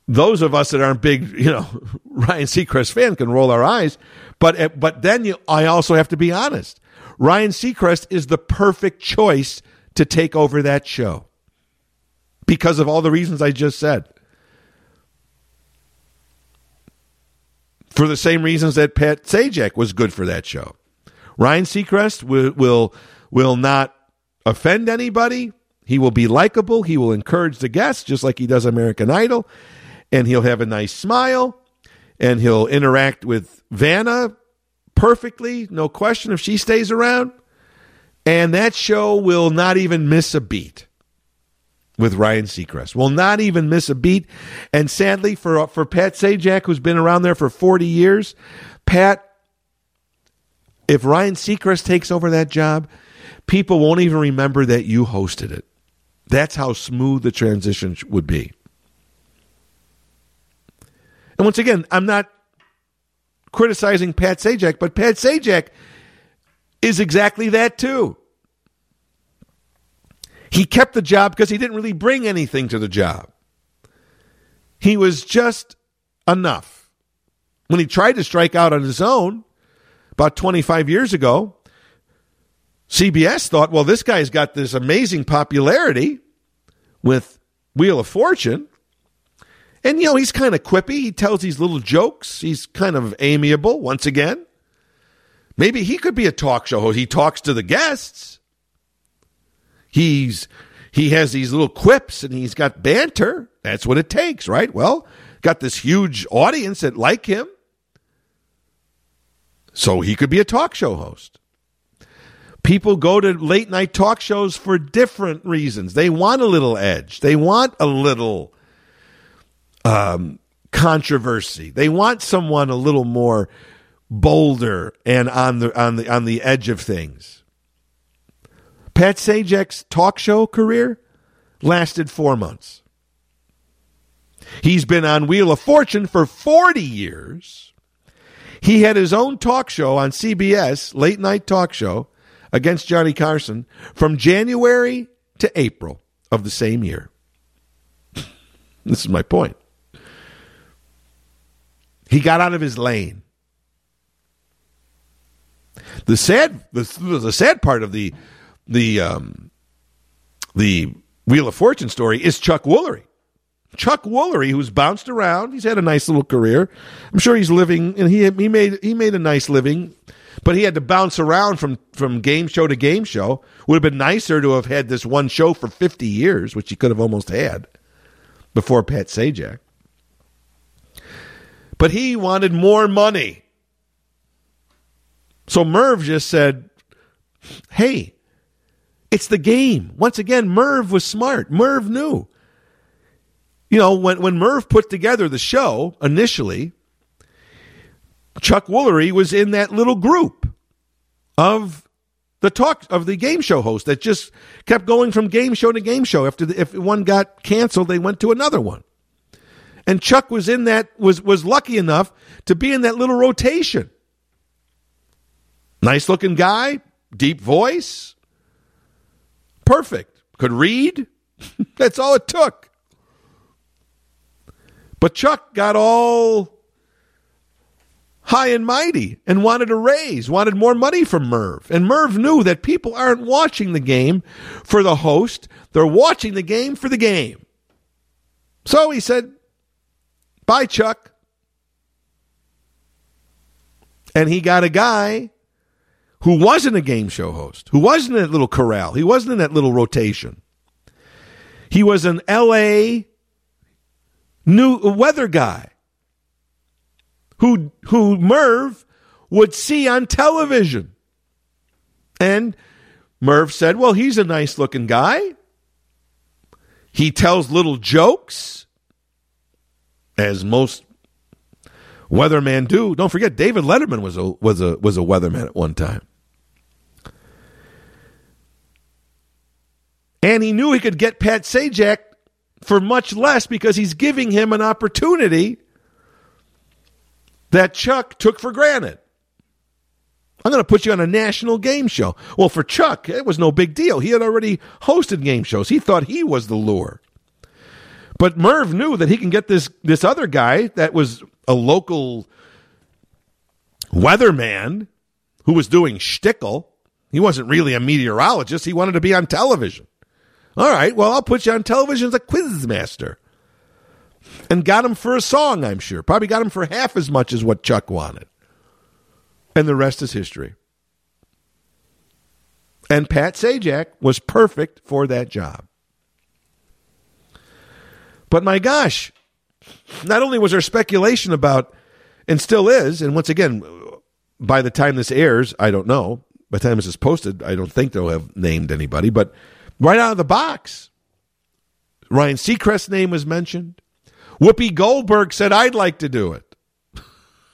[SPEAKER 2] those of us that aren't big, you know, [LAUGHS] Ryan Seacrest fan can roll our eyes. But uh, but then you, I also have to be honest. Ryan Seacrest is the perfect choice to take over that show because of all the reasons I just said. For the same reasons that Pat Sajak was good for that show. Ryan Seacrest will will, will not offend anybody. He will be likable. He will encourage the guests just like he does American Idol and he'll have a nice smile and he'll interact with Vanna perfectly, no question, if she stays around. And that show will not even miss a beat with Ryan Seacrest. Will not even miss a beat. And sadly, for for Pat Sajak, who's been around there for 40 years, Pat, if Ryan Seacrest takes over that job, people won't even remember that you hosted it. That's how smooth the transition would be. And once again, I'm not criticizing Pat Sajak, but Pat Sajak is exactly that too. He kept the job because he didn't really bring anything to the job. He was just enough. When he tried to strike out on his own about 25 years ago, CBS thought, well, this guy's got this amazing popularity with Wheel of Fortune. And, you know, he's kind of quippy. He tells these little jokes. He's kind of amiable once again. Maybe he could be a talk show host. He talks to the guests. He's he has these little quips and he's got banter. That's what it takes, right? Well, got this huge audience that like him. So he could be a talk show host. People go to late night talk shows for different reasons. They want a little edge. They want a little um, controversy. They want someone a little more bolder and on the on the on the edge of things. Pat Sajak's talk show career lasted four months. He's been on Wheel of Fortune for 40 years. He had his own talk show on CBS, late night talk show, against Johnny Carson from January to April of the same year. [LAUGHS] this is my point. He got out of his lane. The sad, the, the sad part of the the um, the Wheel of Fortune story is Chuck Woolery. Chuck Woolery, who's bounced around, he's had a nice little career. I'm sure he's living, and he he made he made a nice living, but he had to bounce around from from game show to game show. Would have been nicer to have had this one show for 50 years, which he could have almost had before Pat Sajak. But he wanted more money. So Merv just said, Hey, it's the game. Once again, Merv was smart. Merv knew. You know, when, when Merv put together the show initially, Chuck Woolery was in that little group of the talk of the game show host that just kept going from game show to game show. After the, if one got canceled, they went to another one. And Chuck was in that was was lucky enough to be in that little rotation. Nice looking guy, deep voice, perfect. Could read. [LAUGHS] That's all it took. But Chuck got all high and mighty and wanted a raise, wanted more money from Merv. And Merv knew that people aren't watching the game for the host, they're watching the game for the game. So he said, Bye, Chuck. And he got a guy who wasn't a game show host, who wasn't in that little corral, he wasn't in that little rotation. He was an LA new weather guy who who Merv would see on television. And Merv said, "Well, he's a nice looking guy. He tells little jokes as most weathermen do. Don't forget David Letterman was a was a was a weatherman at one time. And he knew he could get Pat Sajak for much less because he's giving him an opportunity that Chuck took for granted. I'm going to put you on a national game show. Well, for Chuck, it was no big deal. He had already hosted game shows. He thought he was the lure. But Merv knew that he can get this this other guy that was a local weatherman who was doing shtickle. He wasn't really a meteorologist. He wanted to be on television. All right, well, I'll put you on television as a quiz master. And got him for a song, I'm sure. Probably got him for half as much as what Chuck wanted. And the rest is history. And Pat Sajak was perfect for that job. But my gosh, not only was there speculation about, and still is, and once again, by the time this airs, I don't know. By the time this is posted, I don't think they'll have named anybody, but right out of the box, Ryan Seacrest's name was mentioned. Whoopi Goldberg said, I'd like to do it.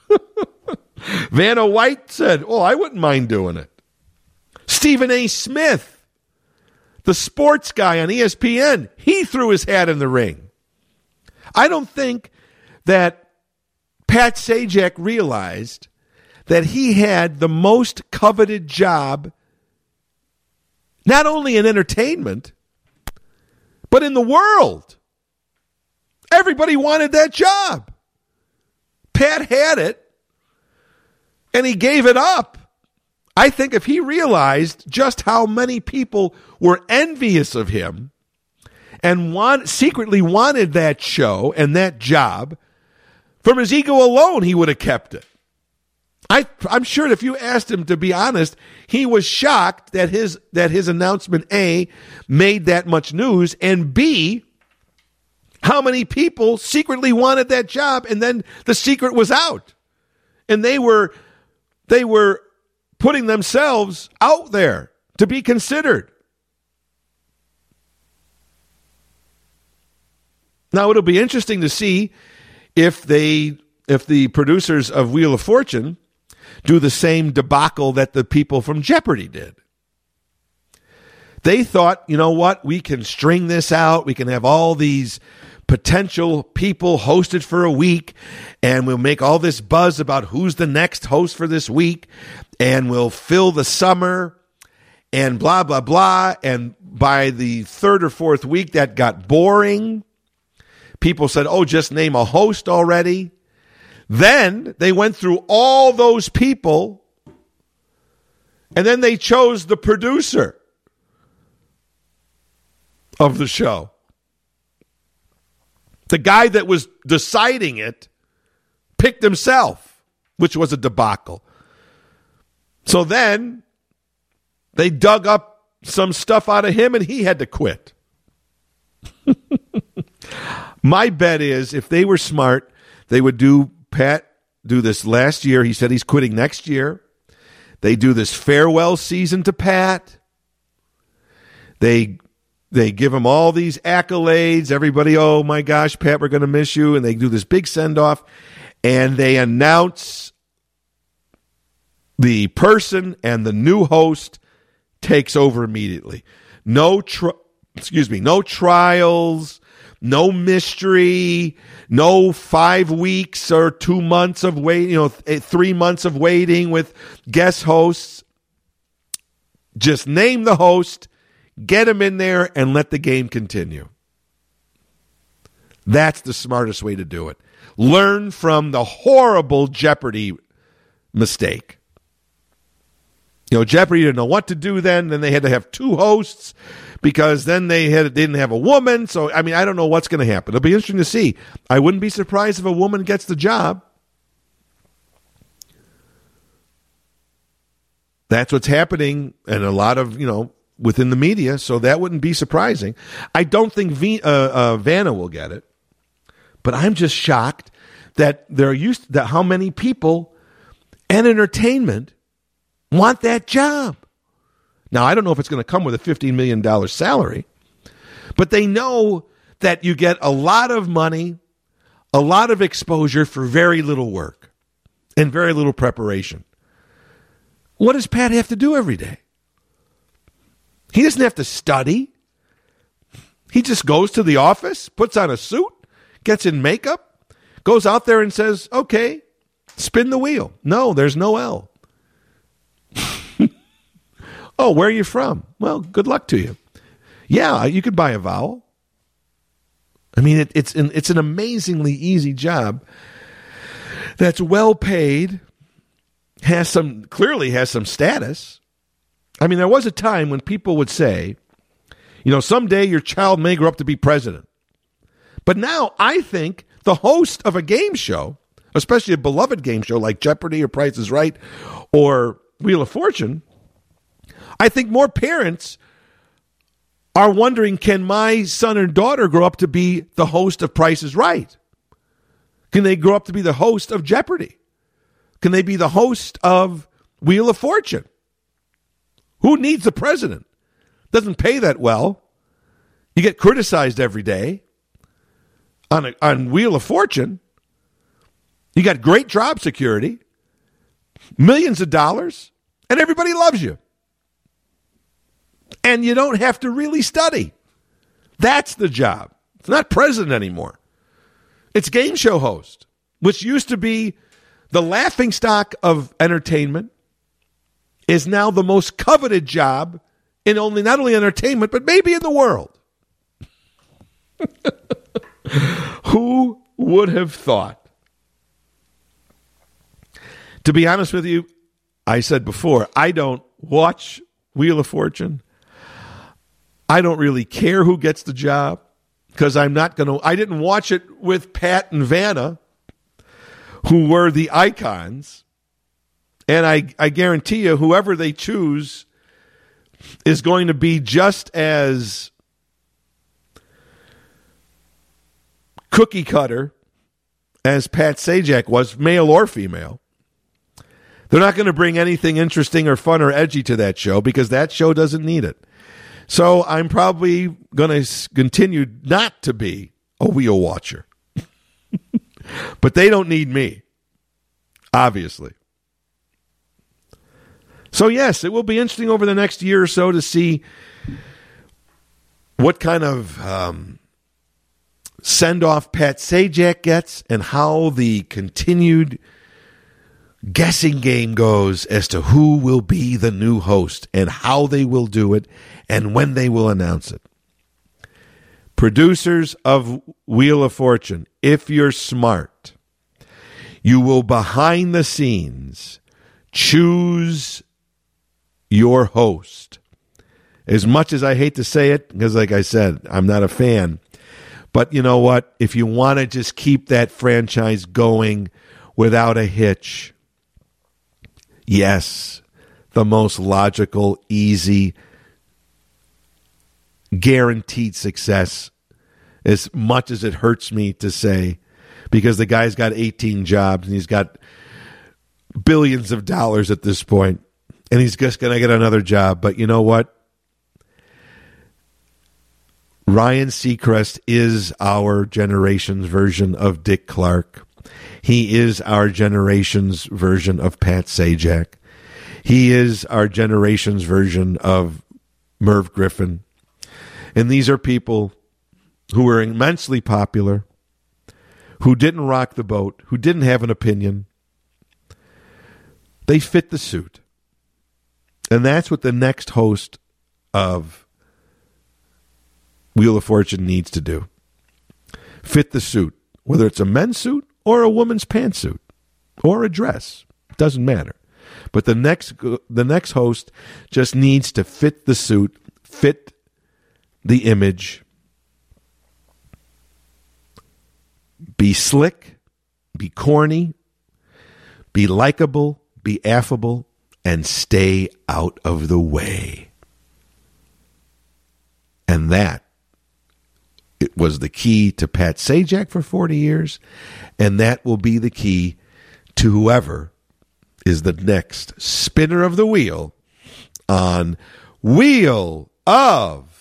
[SPEAKER 2] [LAUGHS] Vanna White said, Oh, I wouldn't mind doing it. Stephen A. Smith, the sports guy on ESPN, he threw his hat in the ring. I don't think that Pat Sajak realized that he had the most coveted job, not only in entertainment, but in the world. Everybody wanted that job. Pat had it, and he gave it up I think if he realized just how many people were envious of him and want, secretly wanted that show and that job, from his ego alone, he would have kept it. I, I'm sure if you asked him to be honest, he was shocked that his that his announcement A made that much news, and B, how many people secretly wanted that job, and then the secret was out, and they were they were putting themselves out there to be considered. Now it'll be interesting to see if they if the producers of Wheel of Fortune do the same debacle that the people from Jeopardy did. They thought, you know what, we can string this out. We can have all these potential people hosted for a week, and we'll make all this buzz about who's the next host for this week, and we'll fill the summer, and blah, blah, blah. And by the third or fourth week, that got boring. People said, oh, just name a host already. Then they went through all those people and then they chose the producer of the show. The guy that was deciding it picked himself, which was a debacle. So then they dug up some stuff out of him and he had to quit. [LAUGHS] My bet is if they were smart, they would do Pat do this last year. He said he's quitting next year. They do this farewell season to Pat. They they give him all these accolades. Everybody, oh my gosh, Pat, we're going to miss you. And they do this big send off, and they announce the person and the new host takes over immediately. No, tr- excuse me, no trials, no mystery, no five weeks or two months of wait, you know, th- eh, three months of waiting with guest hosts. Just name the host, get him in there, and let the game continue. That's the smartest way to do it. Learn from the horrible Jeopardy mistake. You know, Jeopardy didn't know what to do then. Then they had to have two hosts because then they had didn't have a woman. So I mean, I don't know what's going to happen. It'll be interesting to see. I wouldn't be surprised if a woman gets the job. That's what's happening, and a lot of you know within the media. So that wouldn't be surprising. I don't think v, uh, uh, Vanna will get it, but I'm just shocked that there are used that how many people and entertainment want that job. Now, I don't know if it's going to come with a $15 million salary, but they know that you get a lot of money, a lot of exposure for very little work and very little preparation. What does Pat have to do every day? He doesn't have to study. He just goes to the office, puts on a suit, gets in makeup, goes out there and says, okay, spin the wheel. No, there's no L. Oh, where are you from? Well, good luck to you. Yeah, you could buy a vowel. I mean, it, it's an, it's an amazingly easy job that's well paid, has some clearly has some status. I mean, there was a time when people would say, you know, someday your child may grow up to be president. But now I think the host of a game show, especially a beloved game show like Jeopardy or Price is Right or Wheel of Fortune, I think more parents are wondering can my son and daughter grow up to be the host of Price is Right? Can they grow up to be the host of Jeopardy? Can they be the host of Wheel of Fortune? Who needs the president? Doesn't pay that well. You get criticized every day on, a, on Wheel of Fortune. You got great job security, millions of dollars, and everybody loves you and you don't have to really study. That's the job. It's not president anymore. It's game show host, which used to be the laughing stock of entertainment, is now the most coveted job in only not only entertainment, but maybe in the world. [LAUGHS] Who would have thought? To be honest with you, I said before, I don't watch Wheel of Fortune. I don't really care who gets the job because I'm not going to. I didn't watch it with Pat and Vanna, who were the icons. And I, I guarantee you, whoever they choose is going to be just as cookie cutter as Pat Sajak was, male or female. They're not going to bring anything interesting or fun or edgy to that show because that show doesn't need it. So I'm probably going to continue not to be a wheel watcher. [LAUGHS] but they don't need me, obviously. So, yes, it will be interesting over the next year or so to see what kind of um, send off Pat Sajak gets and how the continued guessing game goes as to who will be the new host and how they will do it and when they will announce it. Producers of Wheel of Fortune, if you're smart, you will behind the scenes choose your host. As much as I hate to say it, because like I said, I'm not a fan. But you know what? If you want to just keep that franchise going without a hitch, yes, the most logical, easy, guaranteed success, as much as it hurts me to say, because the guy's got 18 jobs and he's got billions of dollars at this point, and he's just going to get another job. But you know what? Ryan Seacrest is our generation's version of Dick Clark. He is our generation's version of Pat Sajak. He is our generation's version of Merv Griffin. And these are people who were immensely popular, who didn't rock the boat, who didn't have an opinion. They fit the suit. And that's what the next host of Wheel of Fortune needs to do fit the suit, whether it's a men's suit or a woman's pantsuit or a dress. It Doesn't matter. But the next the next host just needs to fit the suit, fit the image, be slick, be corny, be likable, be affable, and stay out of the way. And that it was the key to Pat Sajak for 40 years, and that will be the key to whoever is the next spinner of the wheel on Wheel of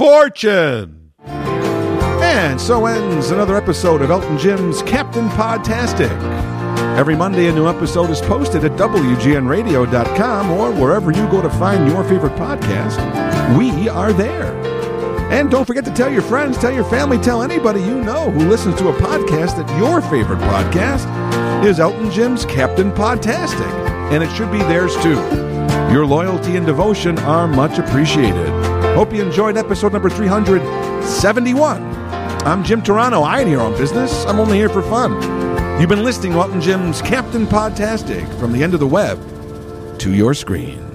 [SPEAKER 2] Fortune. And so ends another episode of Elton Jim's Captain Podtastic. Every Monday, a new episode is posted at WGNRadio.com or wherever you go to find your favorite podcast. We are there. And don't forget to tell your friends, tell your family, tell anybody you know who listens to a podcast that your favorite podcast is Elton Jim's Captain Podtastic. And it should be theirs too. Your loyalty and devotion are much appreciated. Hope you enjoyed episode number 371. I'm Jim Turano. I ain't here on business. I'm only here for fun. You've been listening to Elton Jim's Captain Podtastic from the end of the web to your screen.